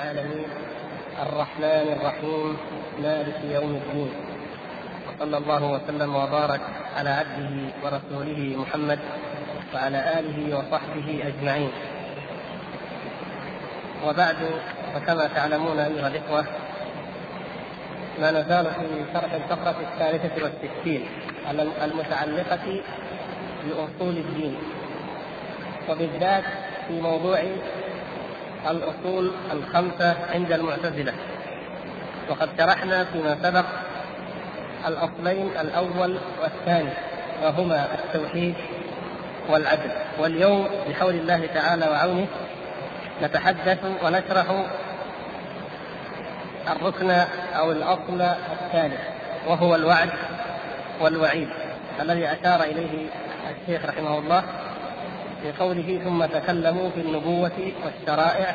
العالمين الرحمن الرحيم مالك يوم الدين. وصلى الله وسلم وبارك على عبده ورسوله محمد وعلى آله وصحبه أجمعين. وبعد فكما تعلمون أيها الإخوة ما نزال في شرح الفقرة الثالثة والستين المتعلقة بأصول الدين. وبالذات في موضوع الأصول الخمسة عند المعتزلة. وقد شرحنا فيما سبق الأصلين الأول والثاني وهما التوحيد والعدل. واليوم بحول الله تعالى وعونه نتحدث ونشرح الركن أو الأصل الثالث وهو الوعد والوعيد الذي أشار إليه الشيخ رحمه الله. في قوله ثم تكلموا في النبوة والشرائع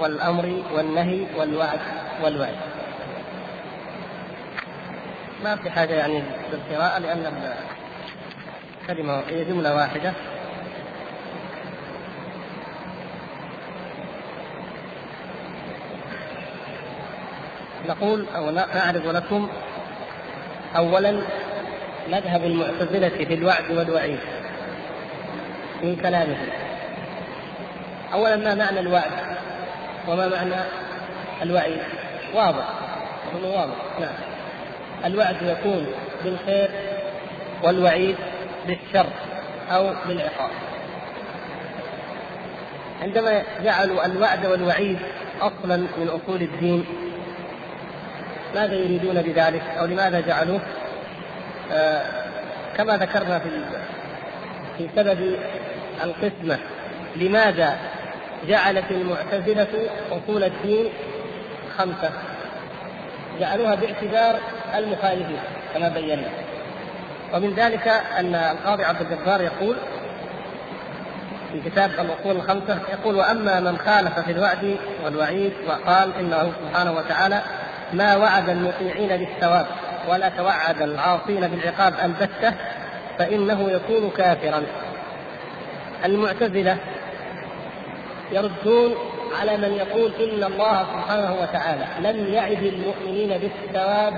والأمر والنهي والوعد والوعد. ما في حاجة يعني بالقراءة لأن الكلمة هي جملة واحدة. نقول أو نعرض لكم أولا مذهب المعتزلة في الوعد والوعيد. في كلامه. أولا ما معنى الوعد؟ وما معنى الوعيد واضح. يكون واضح. نعم. الوعد يكون بالخير والوعيد بالشر أو بالعقاب. عندما جعلوا الوعد والوعيد أصلا من أصول الدين ماذا يريدون بذلك؟ أو لماذا جعلوه؟ آه كما ذكرنا في في سبب القسمة. لماذا جعلت المعتزلة أصول الدين خمسة؟ جعلوها باعتبار المخالفين كما بينا. ومن ذلك أن القاضي عبد الجبار يقول في كتاب الأصول الخمسة يقول وأما من خالف في الوعد والوعيد وقال إنه سبحانه وتعالى ما وعد المطيعين بالثواب ولا توعد العاصين بالعقاب البتة فإنه يكون كافرا. المعتزلة يردون على من يقول إن الله سبحانه وتعالى لم يعد المؤمنين بالثواب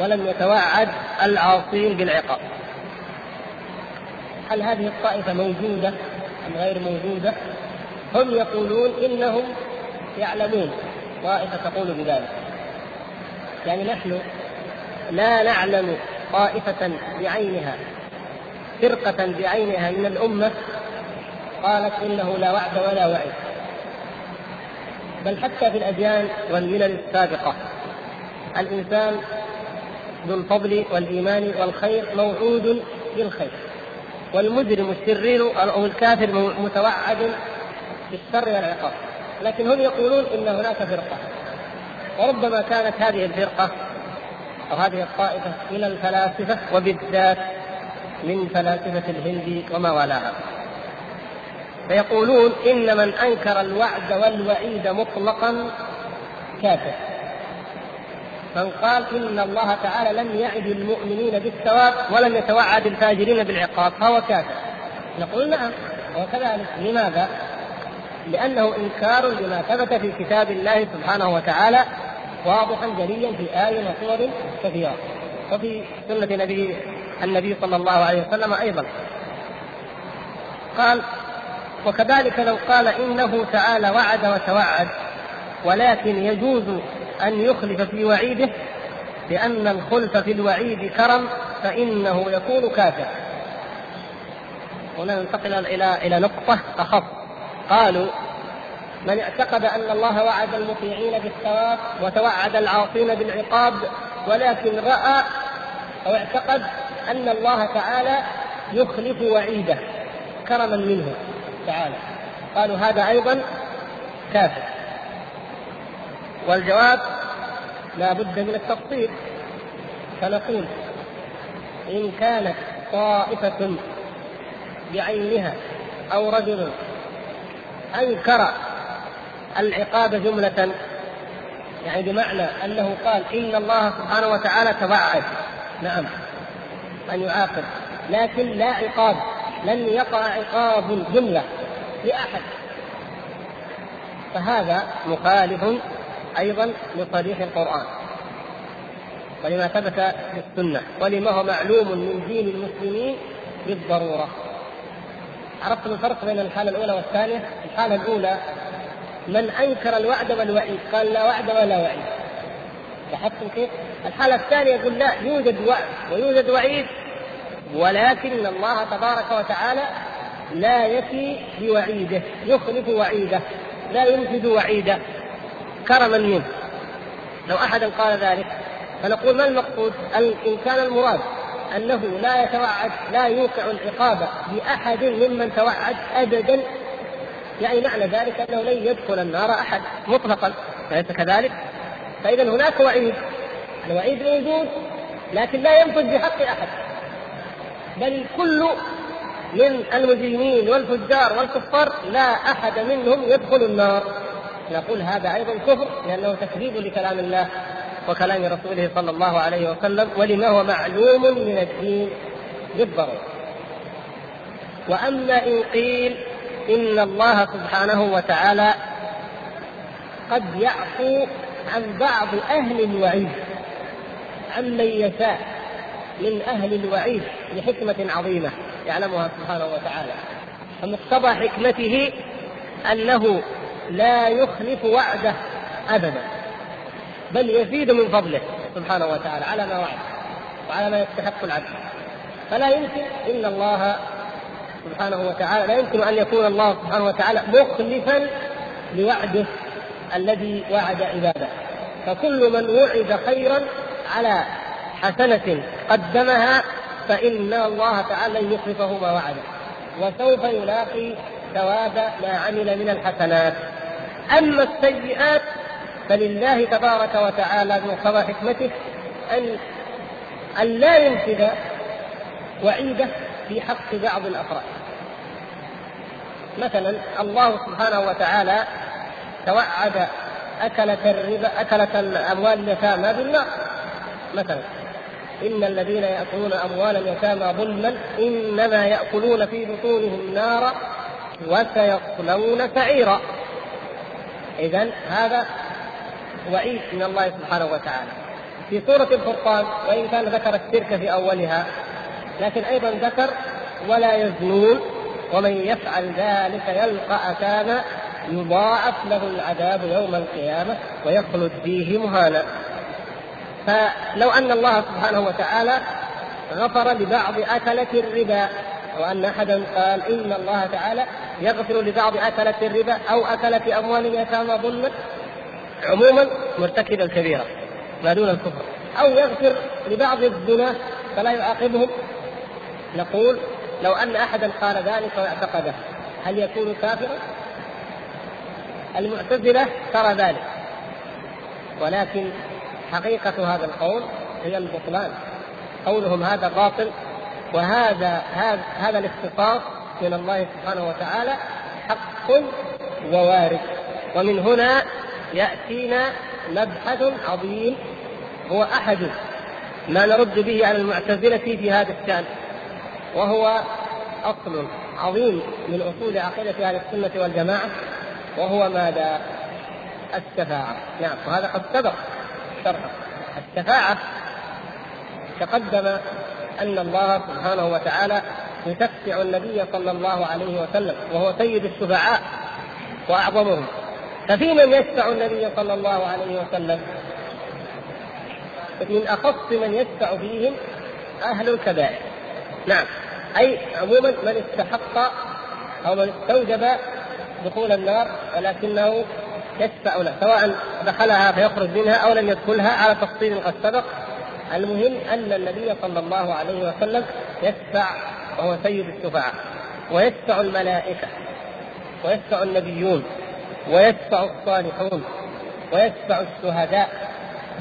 ولم يتوعد العاصين بالعقاب. هل هذه الطائفة موجودة أم غير موجودة؟ هم يقولون إنهم يعلمون طائفة تقول بذلك. يعني نحن لا نعلم طائفة بعينها. فرقة بعينها من الأمة قالت إنه لا وعد ولا وعيد بل حتى في الأديان والملل السابقة الإنسان ذو الفضل والإيمان والخير موعود بالخير والمجرم الشرير أو الكافر متوعد بالشر والعقاب. لكن هم يقولون إن هناك فرقة وربما كانت هذه الفرقة أو هذه الطائفة من الفلاسفة وبالذات من فلاسفة الهند وما والاها فيقولون إن من أنكر الوعد والوعيد مطلقا كافر. من قال إن الله تعالى لم يعد المؤمنين بالثواب ولم يتوعد الفاجرين بالعقاب فهو كافر. نقول نعم وكذلك لماذا؟ لأنه إنكار لما ثبت في كتاب الله سبحانه وتعالى واضحا جليا في آية وصور كثيرة. وفي سنة نبي النبي صلى الله عليه وسلم أيضا. قال وكذلك لو قال إنه تعالى وعد وتوعد ولكن يجوز أن يخلف في وعيده لأن الخلف في الوعيد كرم فإنه يكون كافرا. هنا ننتقل إلى إلى نقطة أخف. قالوا من اعتقد أن الله وعد المطيعين بالثواب وتوعد العاصين بالعقاب ولكن رأى أو اعتقد أن الله تعالى يخلف وعيده كرما منه تعالى. قالوا هذا أيضا كافر. والجواب لا بد من التفصيل. فنقول إن كانت طائفة بعينها أو رجل أنكر العقاب جملة يعني بمعنى أنه قال إن الله سبحانه وتعالى توعد. نعم. أن يعاقب لكن لا عقاب لن يقع عقاب جملة لأحد. فهذا مخالف أيضا لصريح القرآن. ولما ثبت في السنة ولما هو معلوم من دين المسلمين بالضرورة. عرفتم الفرق بين الحالة الأولى والثانية؟ الحالة الأولى من أنكر الوعد والوعيد قال لا وعد ولا وعيد. لاحظتم كيف؟ الحالة الثانية يقول لا يوجد وعد ويوجد وعيد ولكن الله تبارك وتعالى لا يفي بوعيده يخلف وعيده لا ينفذ وعيده كرما منه لو احد قال ذلك فنقول ما المقصود؟ ان كان المراد أنه لا يتوعد لا يوقع العقاب بأحد ممن توعد ابدا يعني معنى ذلك أنه لن يدخل النار أحد مطلقا أليس كذلك؟ فإذا هناك وعيد. الوعيد موجود لكن لا ينفذ بحق أحد. بل كل من المجرمين والفجار والكفار لا أحد منهم يدخل النار. نقول هذا أيضا كفر لأنه تكذيب لكلام الله وكلام رسوله صلى الله عليه وسلم ولما هو معلوم من الدين بالضروره وأما إن قيل إن الله سبحانه وتعالى قد يعفو عن بعض أهل الوعيد عمن يشاء من أهل الوعيد لحكمه عظيمة يعلمها سبحانه وتعالى. فمقتضى حكمته أنه لا يخلف وعده أبدا بل يزيد من فضله سبحانه وتعالى على ما وعد وعلى ما يستحق العبد. فلا يمكن إن الله سبحانه وتعالى لا يمكن أن يكون الله سبحانه وتعالى مخلفا لوعده الذي وعد عباده. فكل من وعد خيرا على حسنة قدمها فإن الله تعالى يخلفه ما وعده وسوف يلاقي ثواب ما عمل من الحسنات. أما السيئات فلله تبارك وتعالى بمقتضى حكمته أن أن لا ينفذ وعيده في حق بعض الأفراد. مثلا الله سبحانه وتعالى توعد أكلة الربا أكلة الأموال اليتامى بالنار مثلا إن الذين يأكلون أموال اليتامى ظلما إنما يأكلون في بطونهم نارا وسيصلون سعيرا. إذا هذا وعيد من الله سبحانه وتعالى. في سورة الفرقان وإن كان ذكر الشرك في أولها لكن أيضا ذكر ولا يزنون ومن يفعل ذلك يلقى أثاما. يضاعف له العذاب يوم القيامة ويخلد فيه مهانا. فلو أن الله سبحانه وتعالى غفر لبعض أكلة الربا وأن أحدا قال إن الله تعالى يغفر لبعض أكلة الربا أو أكلة أموال اليتامى ظلما عموما مرتكب الكبيرة ما دون الكفر. أو يغفر لبعض الزنا فلا يعاقبهم. نقول لو أن أحدا قال ذلك وأعتقده هل يكون كافرا؟ المعتزلة ترى ذلك. ولكن حقيقة هذا القول هي البطلان. قولهم هذا باطل وهذا هذا هذا الاختصاص من الله سبحانه وتعالى حق ووارد. ومن هنا يأتينا مبحث عظيم. هو أحد ما نرد به على المعتزلة في هذا الشأن وهو أصل عظيم من أصول عقيدة أهل السنة والجماعة. وهو ماذا؟ الشفاعة نعم وهذا قد سبق شرحه. الشفاعة تقدم أن الله سبحانه وتعالى يشفع النبي صلى الله عليه وسلم وهو سيد الشفعاء وأعظمهم. ففي من يشفع النبي صلى الله عليه وسلم؟ من أخص من يشفع فيهم أهل الكبائر. نعم أي عموما من استحق أو من استوجب دخول النار ولكنه يشفع له سواء دخلها فيخرج منها أو لم يدخلها على تفصيل قد سبق. المهم أن النبي صلى الله عليه وسلم يشفع وهو سيد الشفعاء. ويشفع الملائكة ويشفع النبيون ويشفع الصالحون ويشفع الشهداء.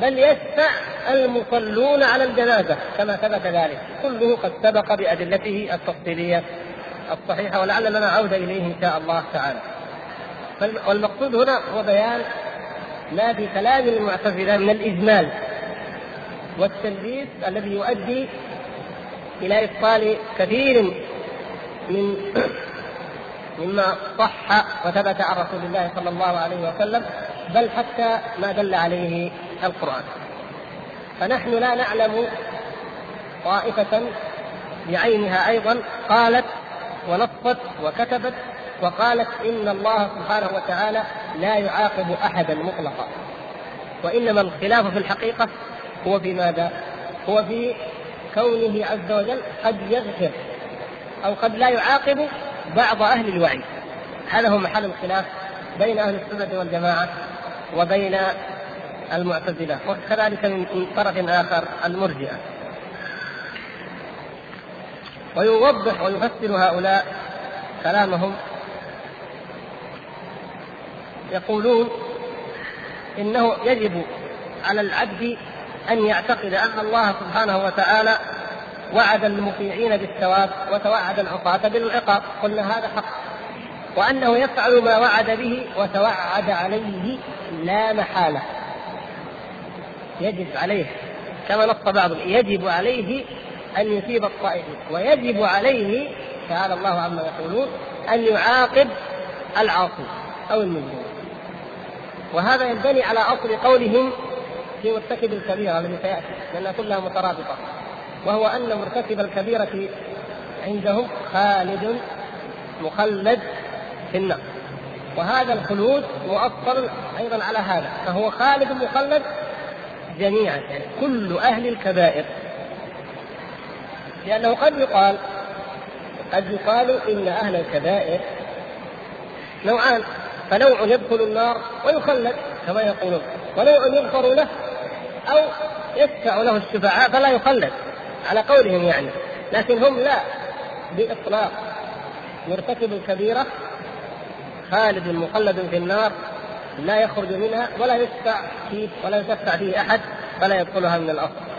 بل يشفع المصلون على الجنازة كما ثبت ذلك. كله قد سبق بأدلته التفصيلية الصحيحة ولعل لنا عوده إليه إن شاء الله تعالى. والمقصود هنا هو بيان ما في كلام المعتزلة من الإجمال والتلبيس الذي يؤدي إلى إبطال كثير من مما صح وثبت عن رسول الله صلى الله عليه وسلم بل حتى ما دل عليه القرآن. فنحن لا نعلم طائفة بعينها أيضا قالت ونصت وكتبت وقالت إن الله سبحانه وتعالى لا يعاقب أحدا مطلقا. وإنما الخلاف في الحقيقة هو في ماذا؟ هو في كونه عز وجل قد يغفر أو قد لا يعاقب بعض أهل الوعي. هذا هو محل الخلاف بين أهل السنة والجماعة وبين المعتزلة وكذلك من طرف آخر المرجئة. ويوضح ويفسر هؤلاء كلامهم يقولون إنه يجب على العبد أن يعتقد أن الله سبحانه وتعالى وعد المطيعين بالثواب وتوعد العصاة بالعقاب. قلنا هذا حق. وأنه يفعل ما وعد به وتوعد عليه لا محالة. يجب عليه كما نص بعضهم يجب عليه أن يثيب الطائفين ويجب عليه تعالى الله عما يقولون أن يعاقب العاصي أو المجرم. وهذا ينبني على أصل قولهم في مرتكب الكبيرة الذي سيأتي لأنها كلها مترابطة. وهو أن مرتكب الكبيرة عندهم خالد مخلد في النار. وهذا الخلود مؤصل أيضا على هذا فهو خالد مخلد جميعا يعني كل أهل الكبائر. لأنه قد يقال قد يقال إن أهل الكبائر نوعان. فنوع يدخل النار ويخلد كما يقولون ونوع يغفر له أو يشفع له الشفعاء فلا يخلد على قولهم يعني. لكن هم لا بإطلاق. مرتكب الكبيرة خالد مخلد في النار لا يخرج منها ولا يشفع فيه ولا يشفع فيه أحد فلا يدخلها من الاصل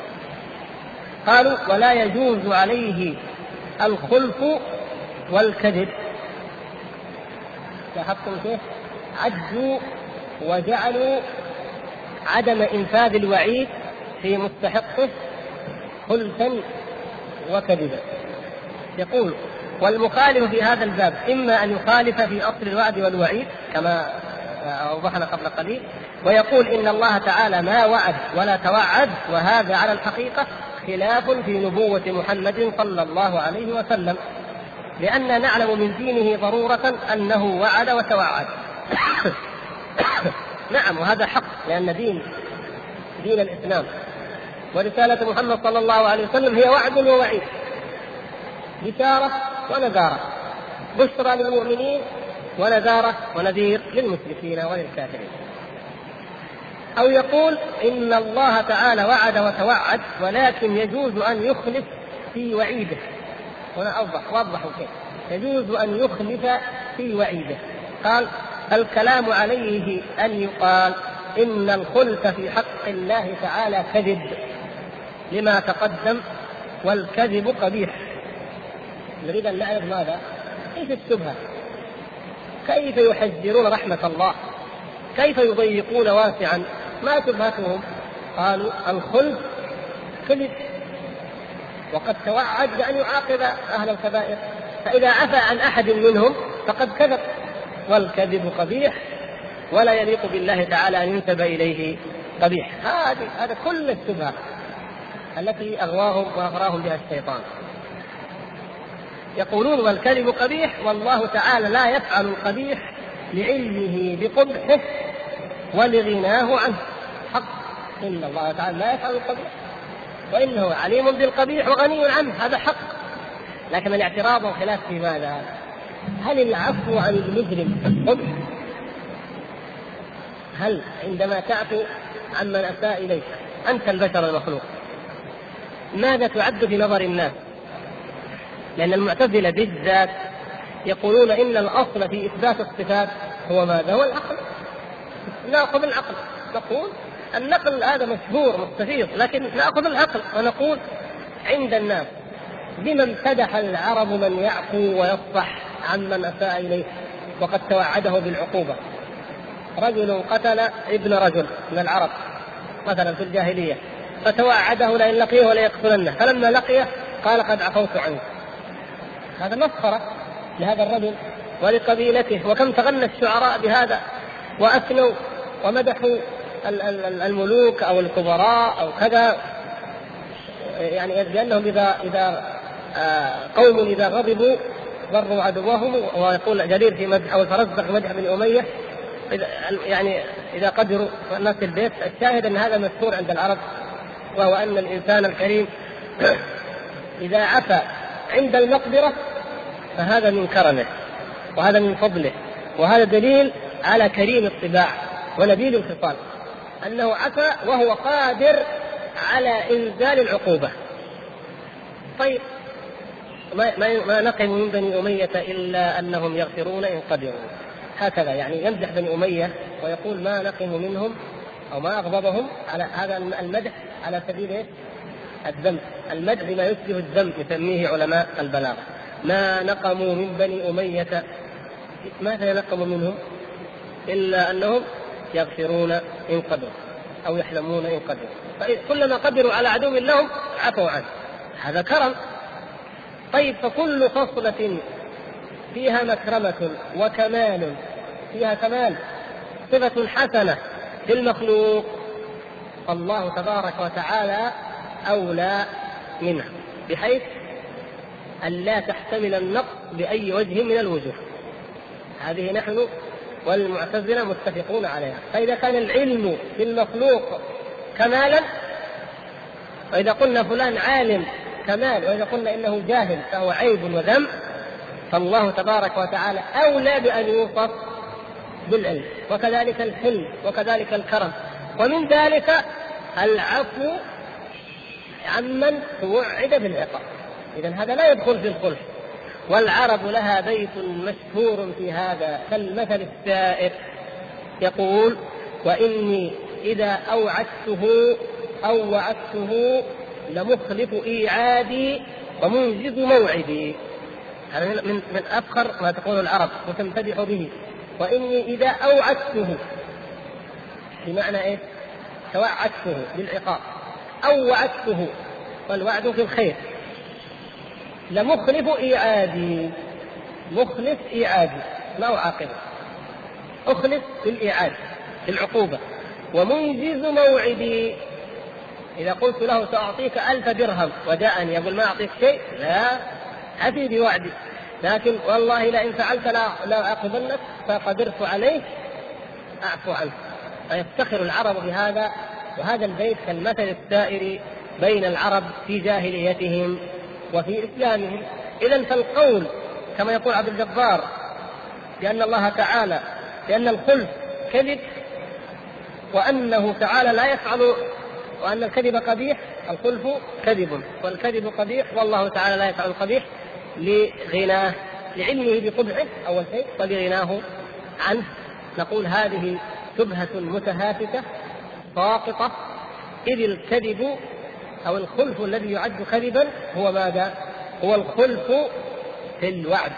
قالوا ولا يجوز عليه الخلف والكذب. لاحظتم كيف؟ عجوا وجعلوا عدم إنفاذ الوعيد في مستحقه خلفا وكذبا. يقول والمخالف في هذا الباب إما أن يخالف في أصل الوعد والوعيد كما أوضحنا قبل قليل ويقول إن الله تعالى ما وعد ولا توعد وهذا على الحقيقة خلاف في نبوة محمد صلى الله عليه وسلم لأننا نعلم من دينه ضرورة أنه وعد وتوعد. نعم وهذا حق لأن دين دين الإسلام. ورسالة محمد صلى الله عليه وسلم هي وعد ووعيد. بشارة ونذارة. بشرى للمؤمنين ونذارة ونذير للمشركين وللكافرين. أو يقول إن الله تعالى وعد وتوعد ولكن يجوز أن يخلف في وعيده. هنا أوضح وضحوا كيف يجوز أن يخلف في وعيده. قال الكلام عليه أن يقال إن الخلف في حق الله تعالى كذب لما تقدم والكذب قبيح نريد أن نعرف ماذا؟ كيف الشبهة؟ كيف يحذرون رحمة الله؟ كيف يضيقون واسعا؟ ما شبهتهم؟ قالوا الخلف كذب وقد توعد بأن يعاقب أهل الكبائر فإذا عفى عن أحد منهم فقد كذب والكذب قبيح ولا يليق بالله تعالى أن ينسب إليه قبيح. هذه هذا كل الشبهة التي أغواهم وأغراهم بها الشيطان. يقولون والكذب قبيح والله تعالى لا يفعل القبيح لعلمه بقبحه ولغناه عنه. حق. إن الله تعالى لا يفعل القبيح. وإنه عليم بالقبيح وغني عنه. هذا حق. لكن الاعتراض والخلاف في ماذا؟ هل العفو عن المجرم قبح؟ هل عندما تعفو عمن أساء إليك أنت البشر المخلوق ماذا تعد في نظر الناس؟ لأن المعتزلة بالذات يقولون إن الأصل في إثبات الصفات هو ماذا؟ هو العقل نأخذ العقل نقول النقل هذا مشهور مستفيض لكن نأخذ العقل ونقول عند الناس بما امتدح العرب من يعفو ويصفح عمن اساء إليه وقد توعده بالعقوبة. رجل قتل ابن رجل من العرب مثلا في الجاهلية فتوعده لئن لقيه ولا يقتلنه فلما لقيه قال قد عفوت عنه. هذا مسخرة لهذا الرجل ولقبيلته. وكم تغنى الشعراء بهذا؟ واثنوا ومدحوا الملوك أو الكبراء أو كذا. يعني لأنهم اذا إذا آه، قوم إذا غضبوا ضروا عدوهم ويقول جرير في مدح أو الفرزدق في مدح بن أمية. إذا يعني إذا قدروا الناس البيت الشاهد أن هذا مشهور عند العرب وهو أن الإنسان الكريم إذا عفى عند المقدره فهذا من كرمه وهذا من فضله وهذا دليل على كريم الطباع ونبيل الخصال. أنه عفى وهو قادر على إنزال العقوبة. طيب ما ما نقم من بني أمية إلا أنهم يغفرون إن قدروا هكذا يعني يمدح بني أمية ويقول ما نقم منهم أو ما أغضبهم على هذا المدح على سبيل إيش؟ الذم، المدح بما يشبه الذم يسميه علماء البلاغة. ما نقموا من بني أمية ماذا نقموا منهم؟ إلا أنهم يغفرون إن قدروا أو يحلمون إن قدروا. فكلما قدروا على عدو لهم عفوا عنه. هذا كرم. طيب فكل خصلة فيها مكرمة وكمال فيها كمال صفة حسنة للمخلوق. الله تبارك وتعالى أولى منها بحيث أن لا تحتمل النقص بأي وجه من الوجوه. هذه نحن والمعتزلة متفقون عليها. فإذا كان العلم في المخلوق كمالا وإذا قلنا فلان عالم كمال وإذا قلنا إنه جاهل فهو عيب وذنب فالله تبارك وتعالى أولى بأن يوصف بالعلم وكذلك الحلم وكذلك الكرم. ومن ذلك العفو عمن توعد بالعقاب. إذا هذا لا يدخل في الخلف والعرب لها بيت مشهور في هذا كالمثل السائر. يقول وإني إذا أوعدته أو وعدته لمخلف إيعادي ومنجز موعدي. هذا من من أفخر ما تقول العرب وتمتدح به. وإني إذا أوعدته بمعنى إيه؟ توعدته بالعقاب أو وعدته والوعد في الخير. لمخلف إيعادي. مخلف إيعادي. ما هو عاقبة؟ أخلف بالإيعاد بالعقوبة ومنجز موعدي. إذا قلت له سأعطيك ألف درهم وجاءني يقول ما أعطيك شيء؟ لا أتي بوعدي لكن والله لئن فعلت لا لا أعقبنك فقدرت عليه أعفو عنك. فيفتخر العرب بهذا وهذا البيت كالمثل السائر بين العرب في جاهليتهم وفي إسلامهم. إذا فالقول كما يقول عبد الجبار بأن الله تعالى بأن الخلف كذب وأنه تعالى لا يفعل وأن الكذب قبيح الخلف كذب. والكذب قبيح والله تعالى لا يفعل القبيح لغناه لعلمه بقبحه أول شيء ولغناه عنه. نقول هذه شبهة متهافته ساقطة. إذ الكذب أو الخلف الذي يعد كذبا هو ماذا؟ هو الخلف في الوعد.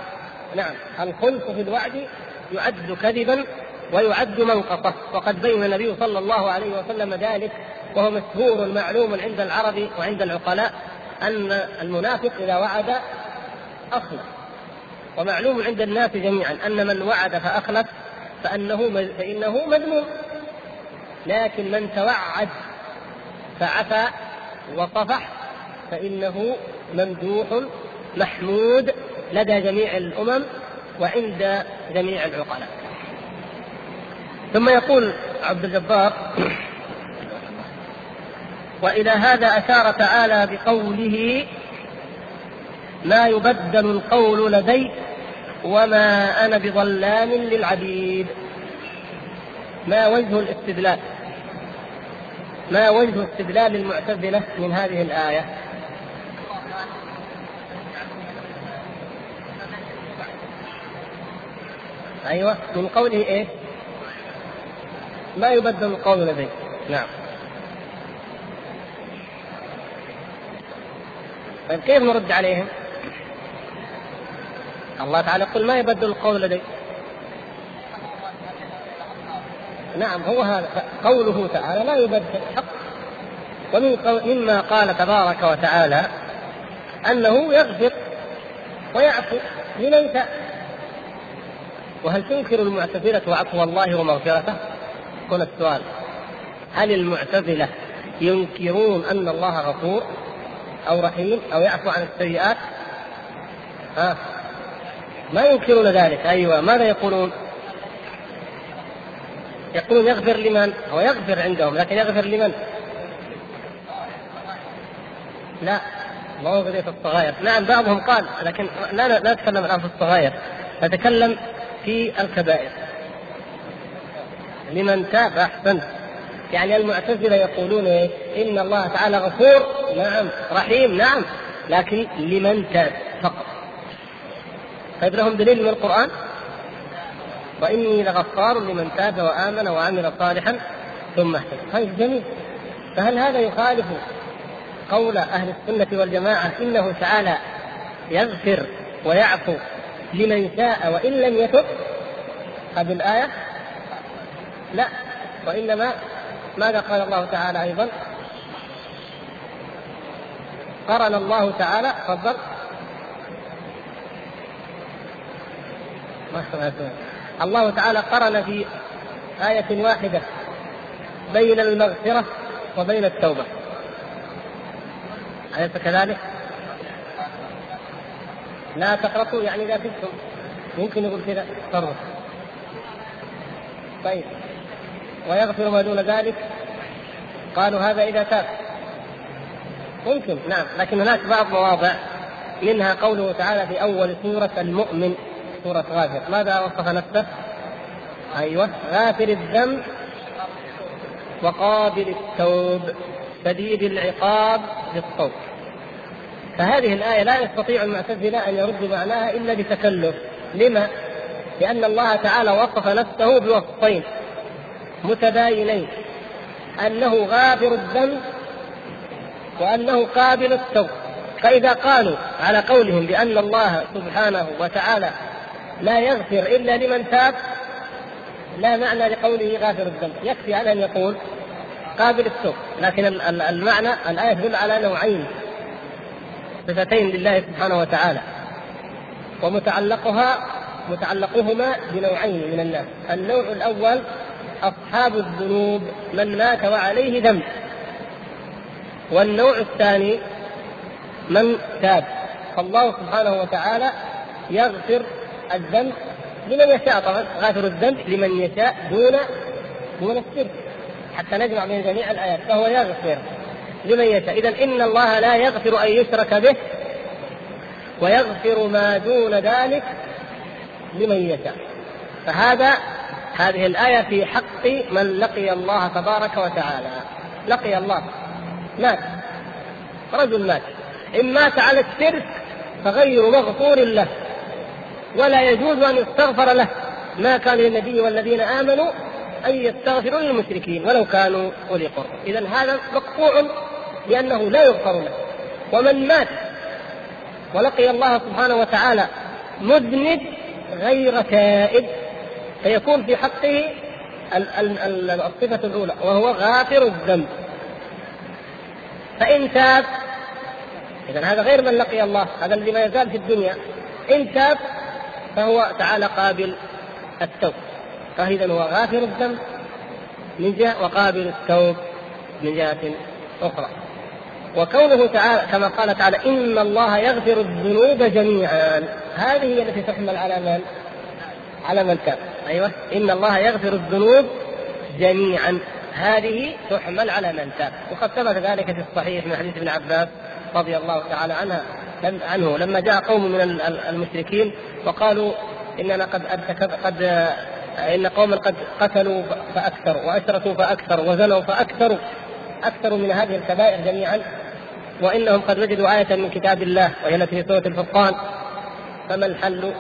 نعم الخلف في الوعد يعد كذبا ويعد منقصة وقد بين النبي صلى الله عليه وسلم ذلك وهو مشهور معلوم عند العرب وعند العقلاء أن المنافق إذا وعد أخلف. ومعلوم عند الناس جميعا أن من وعد فأخلف فأنه فإنه مذموم. لكن من توعد فعفى وصفح فإنه ممدوح محمود لدى جميع الأمم وعند جميع العقلاء. ثم يقول عبد الجبار وإلى هذا أشار تعالى بقوله ما يبدل القول لدي وما أنا بظلام للعبيد ما وجه الاستدلال؟ ما وجه استدلال المعتزلة من هذه الآية؟ أيوه من قوله إيه؟ ما يبدل القول لدي. نعم. طيب كيف نرد عليهم؟ الله تعالى يقول ما يبدل القول لدي. نعم هو هذا. قوله تعالى لا يبدل الحق ومن مما قال تبارك وتعالى أنه يغفر ويعفو لمن شاء وهل تنكر المعتزلة عفو الله ومغفرته؟ هنا السؤال. هل المعتزلة ينكرون أن الله غفور؟ أو رحيم أو يعفو عن السيئات؟ ها ما ينكرون ذلك أيوة ماذا يقولون؟ يقولون يغفر لمن؟ هو يغفر عندهم لكن يغفر لمن؟ لا ما هو في الصغائر نعم بعضهم قال لكن لا لا نتكلم الآن في الصغائر نتكلم في الكبائر لمن تاب أحسن يعني المعتزلة يقولون إيه؟ إن الله تعالى غفور نعم رحيم نعم لكن لمن تاب فقط. طيب لهم دليل من القرآن؟ وإني لغفار لمن تاب وآمن وعمل صالحا ثم اهتدى. طيب جميل. فهل هذا يخالف قول أهل السنة والجماعة إنه تعالى يغفر ويعفو لمن شاء وإن لم يتب؟ هذه الآية؟ لا وإنما ماذا قال الله تعالى أيضا؟ قرن الله تعالى تفضل. الله تعالى قرن في آية واحدة بين المغفرة وبين التوبة. أليس كذلك؟ لا تقرطوا يعني إذا تبتم ممكن يقول كذا. تصرف طيب. ويغفر ما دون ذلك؟ قالوا هذا إذا تاب. ممكن نعم لكن هناك بعض مواضع منها قوله تعالى في أول سورة المؤمن سورة غافر. ماذا وصف نفسه؟ أيوه غافر الذنب وقابل التوب شديد العقاب بالصوت فهذه الآية لا يستطيع المعتزلة أن يردوا معناها إلا بتكلف. لما؟ لأن الله تعالى وصف نفسه بوصفين. متباينين. أنه غافر الذنب وأنه قابل التوب فإذا قالوا على قولهم بأن الله سبحانه وتعالى لا يغفر إلا لمن تاب لا معنى لقوله غافر الذنب يكفي على أن يقول قابل التوب لكن المعنى الآية تدل على نوعين. صفتين لله سبحانه وتعالى. ومتعلقها متعلقهما بنوعين من الناس. النوع الأول أصحاب الذنوب من مات وعليه ذنب. والنوع الثاني من تاب. فالله سبحانه وتعالى يغفر الذنب لمن يشاء طبعا غافر الذنب لمن يشاء دون دون الشرك. حتى نجمع بين جميع الآيات فهو يغفر لمن يشاء. إذا إن الله لا يغفر أن يشرك به ويغفر ما دون ذلك لمن يشاء. فهذا هذه الآية في حق من لقي الله تبارك وتعالى. لقي الله. مات. رجل مات. إن مات على الشرك فغير مغفور له. ولا يجوز أن يستغفر له. ما كان للنبي والذين آمنوا أن يستغفروا للمشركين ولو كانوا أولي إذا هذا مقطوع لأنه لا يغفر له. ومن مات ولقي الله سبحانه وتعالى مذنب غير تائب فيكون في حقه الصفة الأولى وهو غافر الذنب. فإن تاب إذا هذا غير من لقي الله هذا الذي ما يزال في الدنيا. إن تاب فهو تعالى قابل التوب. فإذا هو غافر الذنب من جهة وقابل التوب من جهة أخرى. وكونه تعالى كما قال تعالى إن الله يغفر الذنوب جميعا. هذه هي التي تحمل على من؟ على من تاب. أيوه. إن الله يغفر الذنوب جميعا. هذه تحمل على من تاب. وقد ثبت ذلك في الصحيح من حديث ابن عباس رضي الله تعالى عنها عنه. لما جاء قوم من المشركين وقالوا إننا قد قد إن قوما قد قتلوا فأكثروا وأشركوا فأكثروا وزنوا فأكثروا اكثروا من هذه الكبائر جميعا. وإنهم قد وجدوا آية من كتاب الله وهي التي في سورة الفرقان. فما الحل؟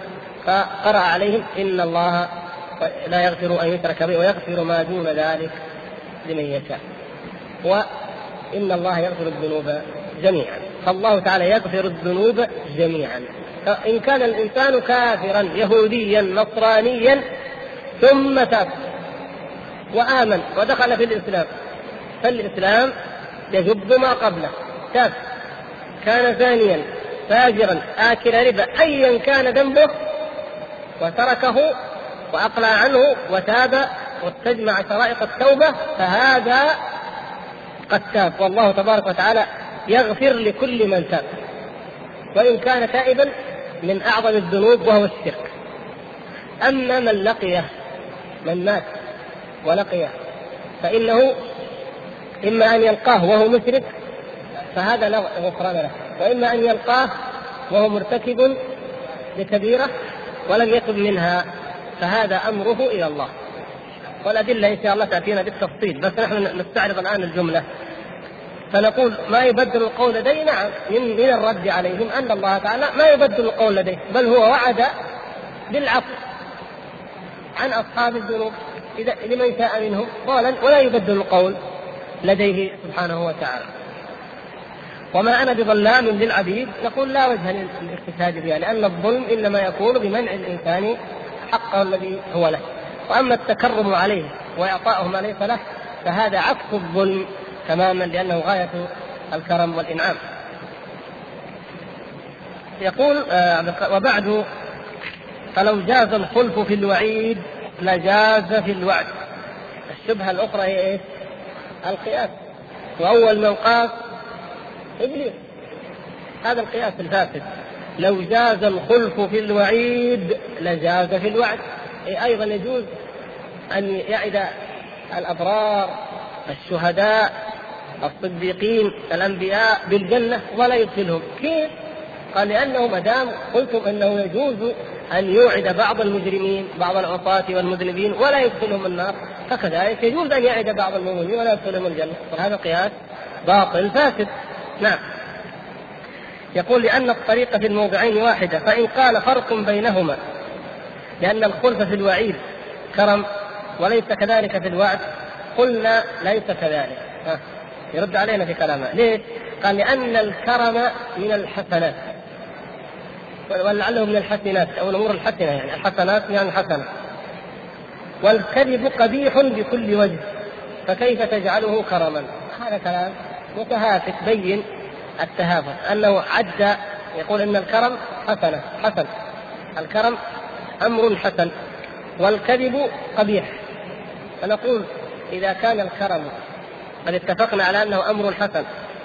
فقرأ عليهم إن الله لا يغفر أن يشرك به ويغفر ما دون ذلك لمن يشاء. وإن الله يغفر الذنوب جميعا، فالله تعالى يغفر الذنوب جميعا. إن كان الإنسان كافرا يهوديا نصرانيا ثم تاب وآمن ودخل في الإسلام فالإسلام يجب ما قبله تاب كان زانيا فاجرا آكل ربا أيا كان ذنبه وتركه وأقلع عنه وتاب واستجمع شرائط التوبة فهذا قد تاب. والله تبارك وتعالى يغفر لكل من تاب. وإن كان تائبا من أعظم الذنوب وهو الشرك. أما من لقيه من مات ولقيه فإنه إما أن يلقاه وهو مشرك فهذا لا غفران له. وإما أن يلقاه وهو مرتكب لكبيرة ولم يتب منها. فهذا أمره إلى الله. والأدلة إن شاء الله تأتينا بالتفصيل بس نحن نستعرض الآن الجملة. فنقول ما يبدل القول لديه؟ نعم من من الرد عليهم أن الله تعالى ما يبدل القول لديه بل هو وعد بالعفو عن أصحاب الذنوب. اذا لمن شاء منهم قولا ولا يبدل القول لديه سبحانه وتعالى. وما أنا بظلام للعبيد نقول لا وجه للاقتصاد بها لأن الظلم إنما يكون بمنع الإنسان حقه الذي هو له. وأما التكرم عليه واعطاؤه ما ليس له فهذا عكس الظلم تماما لأنه غاية الكرم والإنعام. يقول آه، وبعد فلو جاز الخلف في الوعيد لجاز في الوعد. الشبهة الأخرى هي إيش؟ القياس وأول من قاس إبليس هذا القياس الفاسد لو جاز الخلف في الوعيد لجاز في الوعد. أيضا يجوز أن يعد الأبرار الشهداء الصديقين الأنبياء بالجنة ولا يدخلهم. كيف؟ قال لأنه ما دام قلتم أنه يجوز أن يوعد بعض المجرمين بعض العصاة والمذنبين ولا يدخلهم النار فكذلك يجوز أن يعد بعض المؤمنين ولا يدخلهم الجنة. وهذا قياس باطل فاسد. نعم. يقول لأن الطريقة في الموضعين واحدة فإن قال فرق بينهما لأن الخلف في الوعيد كرم وليس كذلك في الوعد قلنا ليس كذلك ها. يرد علينا في كلامه ليش؟ قال لأن الكرم من الحسنات ولعله من الحسنات أو الأمور الحسنة يعني الحسنات يعني الحسنة والكذب قبيح بكل وجه فكيف تجعله كرما؟ هذا كلام متهافت بين التهافت أنه عد يقول إن الكرم حسنه حسن. الكرم أمر حسن والكذب قبيح. فنقول إذا كان الكرم قد اتفقنا على أنه أمر حسن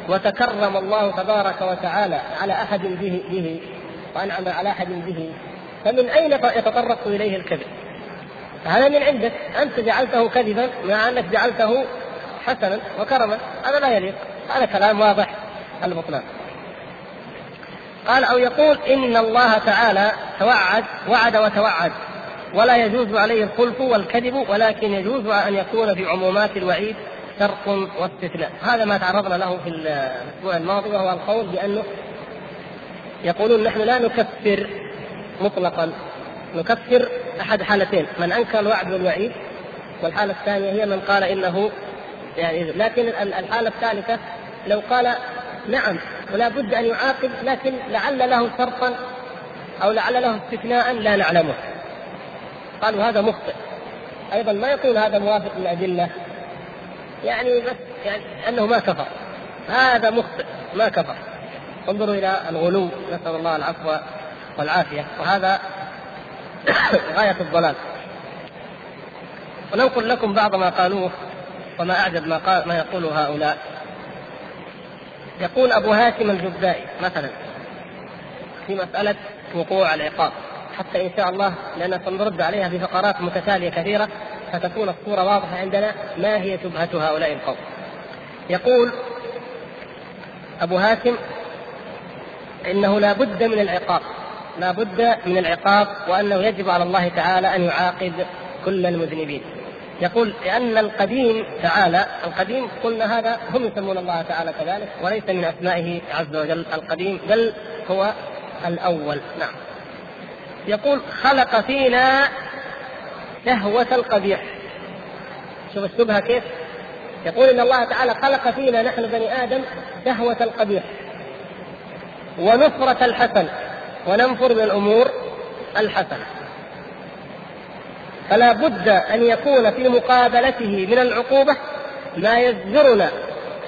وتكرم الله تبارك وتعالى على أحد به به وأنعم على أحد به فمن أين يتطرق إليه الكذب؟ هذا من عندك. أنت جعلته كذبا مع أنك جعلته حسنا وكرما. هذا لا يليق. هذا كلام واضح. البطلان قال أو يقول إن الله تعالى توعد وعد وتوعد ولا يجوز عليه الخلف والكذب ولكن يجوز أن يكون في عمومات الوعيد شرط واستثناء. هذا ما تعرضنا له في الأسبوع الماضي وهو القول بأنه يقولون نحن لا نكفر مطلقا نكفر أحد حالتين من أنكر الوعد والوعيد والحالة الثانية هي من قال إنه يعني لكن الحالة الثالثة لو قال نعم ولا بد أن يعاقب لكن لعل له شرطا أو لعل له استثناء لا نعلمه. قالوا هذا مخطئ. أيضا ما يكون هذا موافق للأدلة؟ يعني بس يعني أنه ما كفر. هذا مخطئ ما كفر. انظروا إلى الغلو نسأل الله العفو والعافية. وهذا غاية الضلال. وننقل لكم بعض ما قالوه وما أعجب ما قال ما يقول هؤلاء. يقول أبو هاشم الجبائي مثلا في مسألة وقوع العقاب حتى إن شاء الله لأن سنرد عليها في فقرات متتالية كثيرة فتكون الصورة واضحة عندنا ما هي شبهة هؤلاء القوم. يقول أبو هاشم إنه لا بد من العقاب لا بد من العقاب وأنه يجب على الله تعالى أن يعاقب كل المذنبين يقول لأن القديم تعالى القديم قلنا هذا هم يسمون الله تعالى كذلك وليس من أسمائه عز وجل القديم بل هو الأول. نعم. يقول خلق فينا شهوة القبيح. شوف الشبهة كيف؟ يقول إن الله تعالى خلق فينا نحن بني آدم شهوة القبيح ونفرة الحسن وننفر من الأمور الحسنة. فلا بد أن يكون في مقابلته من العقوبة ما يزجرنا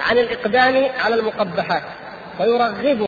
عن الإقدام على المقبحات ويرغب